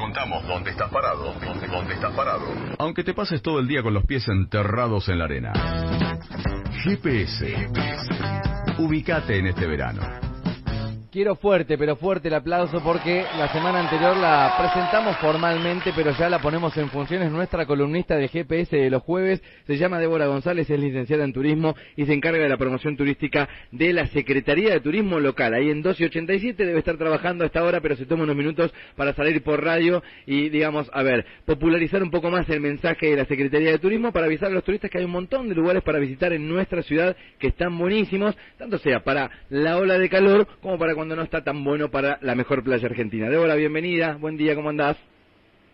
contamos dónde estás parado, dónde, dónde estás parado. Aunque te pases todo el día con los pies enterrados en la arena. GPS. GPS. Ubicate en este verano. Quiero fuerte, pero fuerte el aplauso porque la semana anterior la presentamos formalmente, pero ya la ponemos en funciones. Nuestra columnista de GPS de los jueves se llama Débora González, es licenciada en turismo y se encarga de la promoción turística de la Secretaría de Turismo Local. Ahí en 12 y 87 debe estar trabajando a esta hora, pero se toma unos minutos para salir por radio y, digamos, a ver, popularizar un poco más el mensaje de la Secretaría de Turismo para avisar a los turistas que hay un montón de lugares para visitar en nuestra ciudad que están buenísimos, tanto sea para la ola de calor como para cuando no está tan bueno para la mejor playa argentina. Débora, bienvenida, buen día, ¿cómo andás?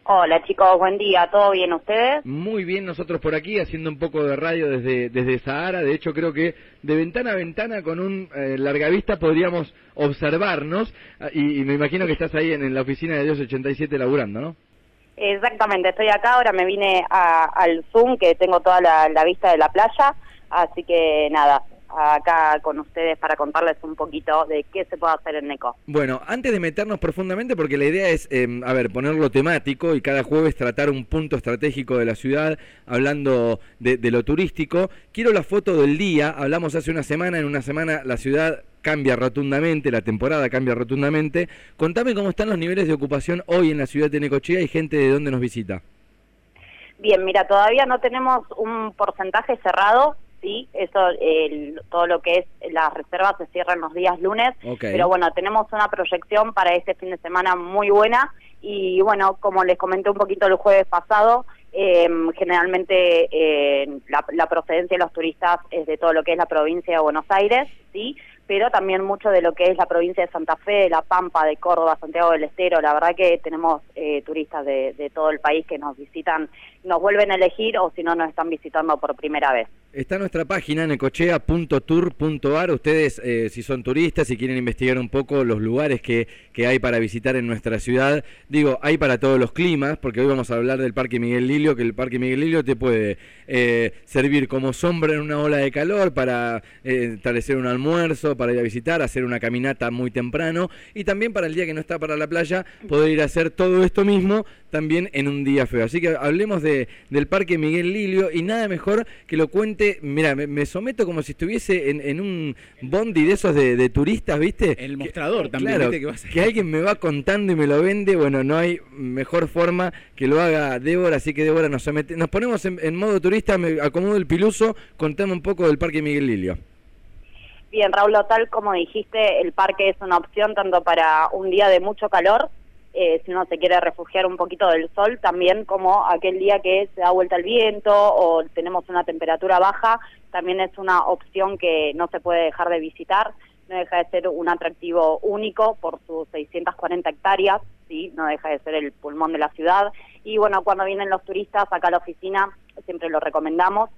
Hola chicos, buen día, ¿todo bien ustedes? Muy bien, nosotros por aquí haciendo un poco de radio desde, desde Sahara, de hecho creo que de ventana a ventana con un eh, larga vista podríamos observarnos ah, y, me imagino que estás ahí en, la oficina de Dios 87 laburando, ¿no? Exactamente, estoy acá, ahora me vine al Zoom que tengo toda la vista de la playa, así que nada, acá con ustedes para contarles un poquito de qué se puede hacer en NECO. Bueno, antes de meternos profundamente, porque la idea es, em, a ver, ponerlo temático y cada jueves tratar un punto estratégico de la ciudad, hablando de, lo turístico, quiero la foto del día, hablamos hace una semana, en una semana la ciudad cambia rotundamente, la temporada cambia rotundamente. Contame cómo están los niveles de ocupación hoy en la ciudad de Necochea y gente de dónde nos visita. Bien, mira, todavía no tenemos un porcentaje cerrado, sí, eso, todo lo que es las reservas se cierran los días lunes, pero bueno, tenemos una proyección para este fin de semana muy buena y bueno, como les comenté un poquito el jueves pasado, eh, generalmente eh, la, la, procedencia de los turistas es de todo lo que es la provincia de Buenos Aires, ¿sí? pero también mucho de lo que es la provincia de Santa Fe, de La Pampa, de Córdoba, Santiago del Estero. La verdad que tenemos eh, turistas de, de, todo el país que nos visitan, nos vuelven a elegir o si no nos están visitando por primera vez. Está nuestra página necochea.tour.ar. Ustedes, eh, si son turistas y quieren investigar un poco los lugares que, que hay para visitar en nuestra ciudad, digo, hay para todos los climas, porque hoy vamos a hablar del Parque Miguel Lilio, que el Parque Miguel Lilio te puede eh, servir como sombra en una ola de calor para establecer un almuerzo, para ir a visitar, hacer una caminata muy temprano y también para el día que no está para la playa, poder ir a hacer todo esto mismo también en un día feo. Así que hablemos de, del Parque Miguel Lilio y nada mejor que lo cuente, mira, me, someto como si estuviese en, un bondi de esos de, turistas, ¿viste? El mostrador también, claro, que, alguien me va contando y me lo vende, bueno, no hay mejor forma que lo haga Débora, así que Débora nos somete, nos ponemos en, en modo turista, me acomodo el piluso, contame un poco del Parque Miguel Lilio. Bien, Raúl, tal como dijiste, el parque es una opción tanto para un día de mucho calor, eh, si uno se quiere refugiar un poquito del sol, también como aquel día que se da vuelta el viento o tenemos una temperatura baja, también es una opción que no se puede dejar de visitar, no deja de ser un atractivo único por sus 640 hectáreas, sí, no deja de ser el pulmón de la ciudad. Y bueno, cuando vienen los turistas acá a la oficina, siempre lo recomendamos.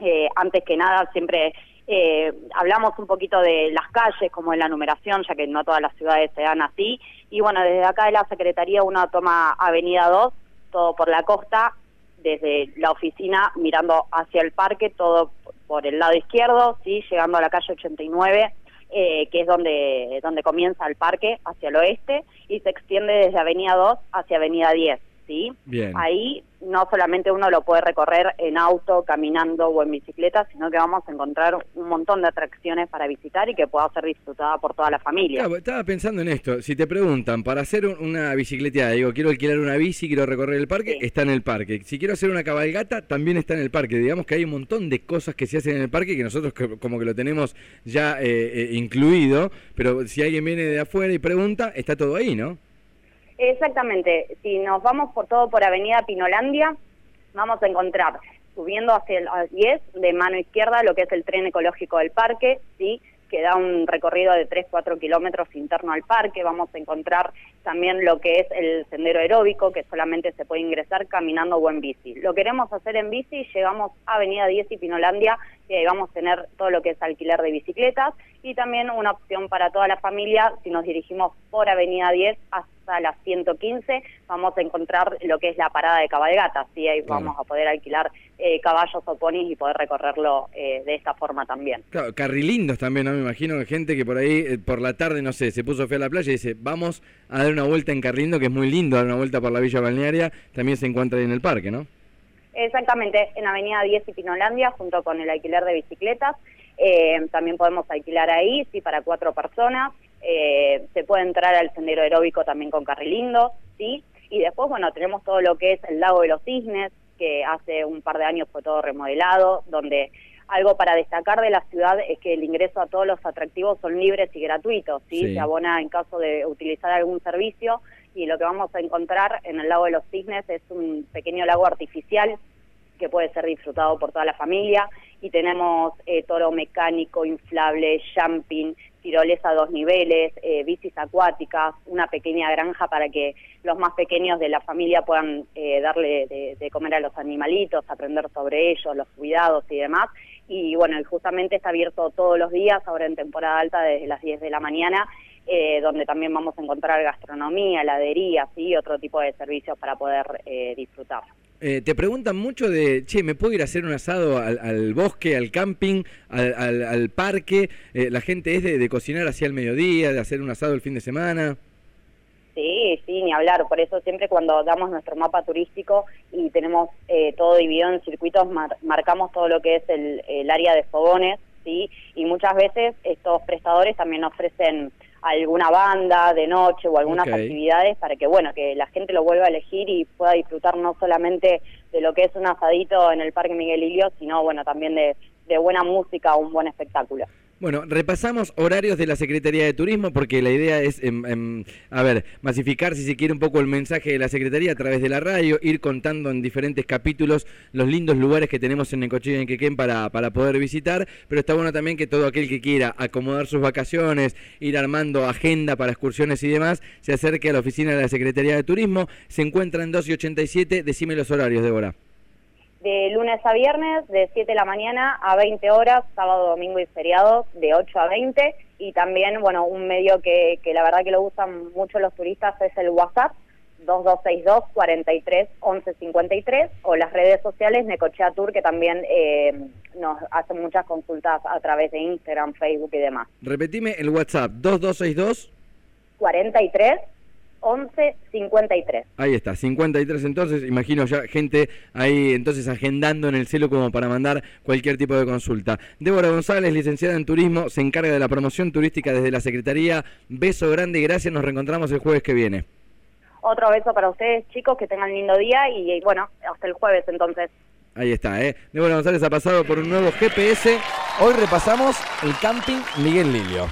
Eh, antes que nada, siempre eh, hablamos un poquito de las calles, como de la numeración, ya que no todas las ciudades se dan así. Y bueno, desde acá de la Secretaría uno toma Avenida 2, todo por la costa, desde la oficina mirando hacia el parque, todo por el lado izquierdo, sí, llegando a la calle 89, eh, que es donde, donde comienza el parque, hacia el oeste, y se extiende desde Avenida 2 hacia Avenida 10. ¿sí? Ahí no solamente uno lo puede recorrer en auto, caminando o en bicicleta, sino que vamos a encontrar un montón de atracciones para visitar y que pueda ser disfrutada por toda la familia. estaba pensando en esto, si te preguntan, para hacer una bicicleta, digo, quiero alquilar una bici, quiero recorrer el parque, está en el parque. Si quiero hacer una cabalgata, también está en el parque. Digamos que hay un montón de cosas que se hacen en el parque que nosotros como que lo tenemos ya eh, eh, incluido, pero si alguien viene de afuera y pregunta, está todo ahí, ¿no? Exactamente, si nos vamos por todo por Avenida Pinolandia, vamos a encontrar subiendo hacia el 10 de mano izquierda lo que es el tren ecológico del parque, sí, que da un recorrido de 3-4 kilómetros interno al parque. Vamos a encontrar también lo que es el sendero aeróbico, que solamente se puede ingresar caminando o en bici. Lo queremos hacer en bici, llegamos a Avenida 10 y Pinolandia, y ahí vamos a tener todo lo que es alquiler de bicicletas y también una opción para toda la familia si nos dirigimos por Avenida 10 a las 115 vamos a encontrar lo que es la parada de cabalgata, ¿sí? ahí vamos a poder alquilar eh, caballos o ponis y poder recorrerlo eh, de esta forma también. Claro, carrilindos también, ¿no? Me imagino que gente que por ahí, eh, por la tarde, no sé, se puso fea a la playa y dice, vamos a dar una vuelta en Carrilindo, que es muy lindo dar una vuelta por la Villa Balnearia, también se encuentra ahí en el parque, ¿no? Exactamente, en Avenida 10 y Pinolandia, junto con el alquiler de bicicletas. Eh, también podemos alquilar ahí, sí, para cuatro personas. Eh, se puede entrar al sendero aeróbico también con Carrilindo, sí. Y después, bueno, tenemos todo lo que es el lago de los cisnes, que hace un par de años fue todo remodelado, donde algo para destacar de la ciudad es que el ingreso a todos los atractivos son libres y gratuitos, ¿sí? Sí. Se abona en caso de utilizar algún servicio y lo que vamos a encontrar en el lago de los cisnes es un pequeño lago artificial que puede ser disfrutado por toda la familia y tenemos eh, toro mecánico, inflable, jumping, tirolesa a dos niveles, eh, bicis acuáticas, una pequeña granja para que los más pequeños de la familia puedan eh, darle de, comer a los animalitos, aprender sobre ellos, los cuidados y demás. Y bueno, y justamente está abierto todos los días, ahora en temporada alta desde las 10 de la mañana, eh, donde también vamos a encontrar gastronomía, heladería, ¿sí? otro tipo de servicios para poder eh, disfrutar. Eh, te preguntan mucho de, che, ¿me puedo ir a hacer un asado al, bosque, al camping, al, al- al parque? Eh, la gente es de, de cocinar hacia el mediodía, de hacer un asado el fin de semana. Sí, sí, ni hablar. Por eso siempre cuando damos nuestro mapa turístico y tenemos eh, todo dividido en circuitos, mar- marcamos todo lo que es el, el área de fogones, ¿sí? Y muchas veces estos prestadores también ofrecen alguna banda de noche o algunas actividades para que, bueno, que la gente lo vuelva a elegir y pueda disfrutar no solamente de lo que es un asadito en el Parque Miguel Ilio, sino, bueno, también de, de buena música o un buen espectáculo. Bueno, repasamos horarios de la Secretaría de Turismo porque la idea es, em, em, a ver, masificar si se quiere un poco el mensaje de la Secretaría a través de la radio, ir contando en diferentes capítulos los lindos lugares que tenemos en Necochea y en Quequén para, para poder visitar, pero está bueno también que todo aquel que quiera acomodar sus vacaciones, ir armando agenda para excursiones y demás, se acerque a la oficina de la Secretaría de Turismo, se encuentra en 2 y 87, decime los horarios, Débora. De lunes a viernes, de 7 de la mañana a 20 horas, sábado, domingo y feriados, de 8 a 20. Y también, bueno, un medio que, que la verdad que lo usan mucho los turistas es el WhatsApp, 2262 43 11 53, o las redes sociales Necochea Tour, que también eh, nos hacen muchas consultas a través de Instagram, Facebook y demás. Repetime el WhatsApp, 2262. 43 11 53. Ahí está, 53 entonces, imagino ya gente ahí entonces agendando en el cielo como para mandar cualquier tipo de consulta. Débora González, licenciada en turismo, se encarga de la promoción turística desde la Secretaría. Beso grande y gracias, nos reencontramos el jueves que viene. Otro beso para ustedes, chicos, que tengan lindo día y, y bueno, hasta el jueves entonces. Ahí está, ¿eh? Débora González ha pasado por un nuevo GPS. Hoy repasamos el camping Miguel Lilio.